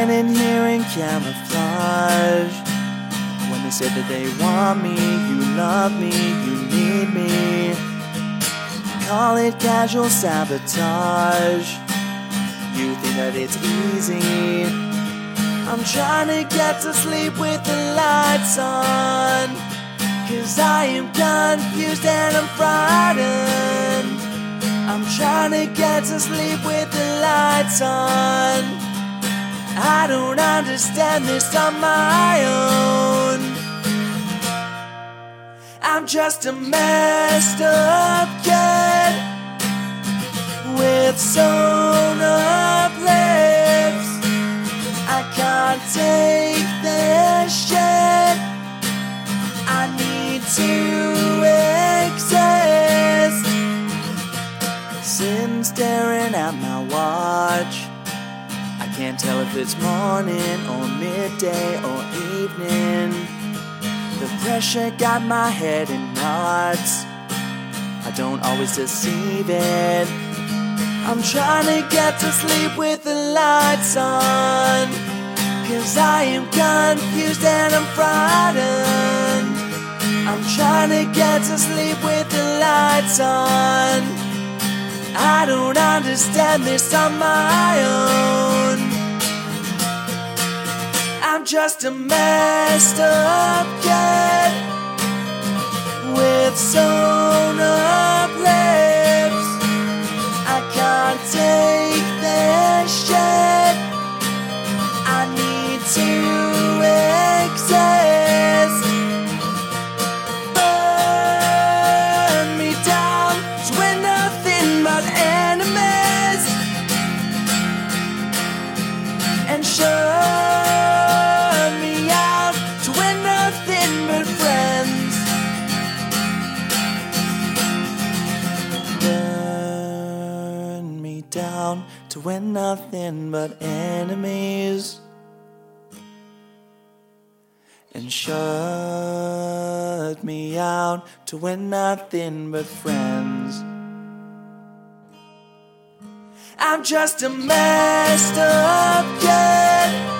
hiding here in camouflage. When they said that they want me, you love me, you need me. Call it casual sabotage. You think that it's easy. I'm trying to get to sleep with the lights on. Cause I am confused and I'm frightened. I'm trying to get to sleep with the lights on. I don't understand this on my own. I'm just a messed up kid with sewn up lips. I can't take can't tell if it's morning or midday or evening. The pressure got my head in knots. I don't always deceive it. I'm trying to get to sleep with the lights on. Cause I am confused and I'm frightened. I'm trying to get to sleep with the lights on. I don't understand this on my own. Just a messed up kid with sewn down to we're nothing but enemies. And shut me out to we're nothing but friends. I'm just a messed up kid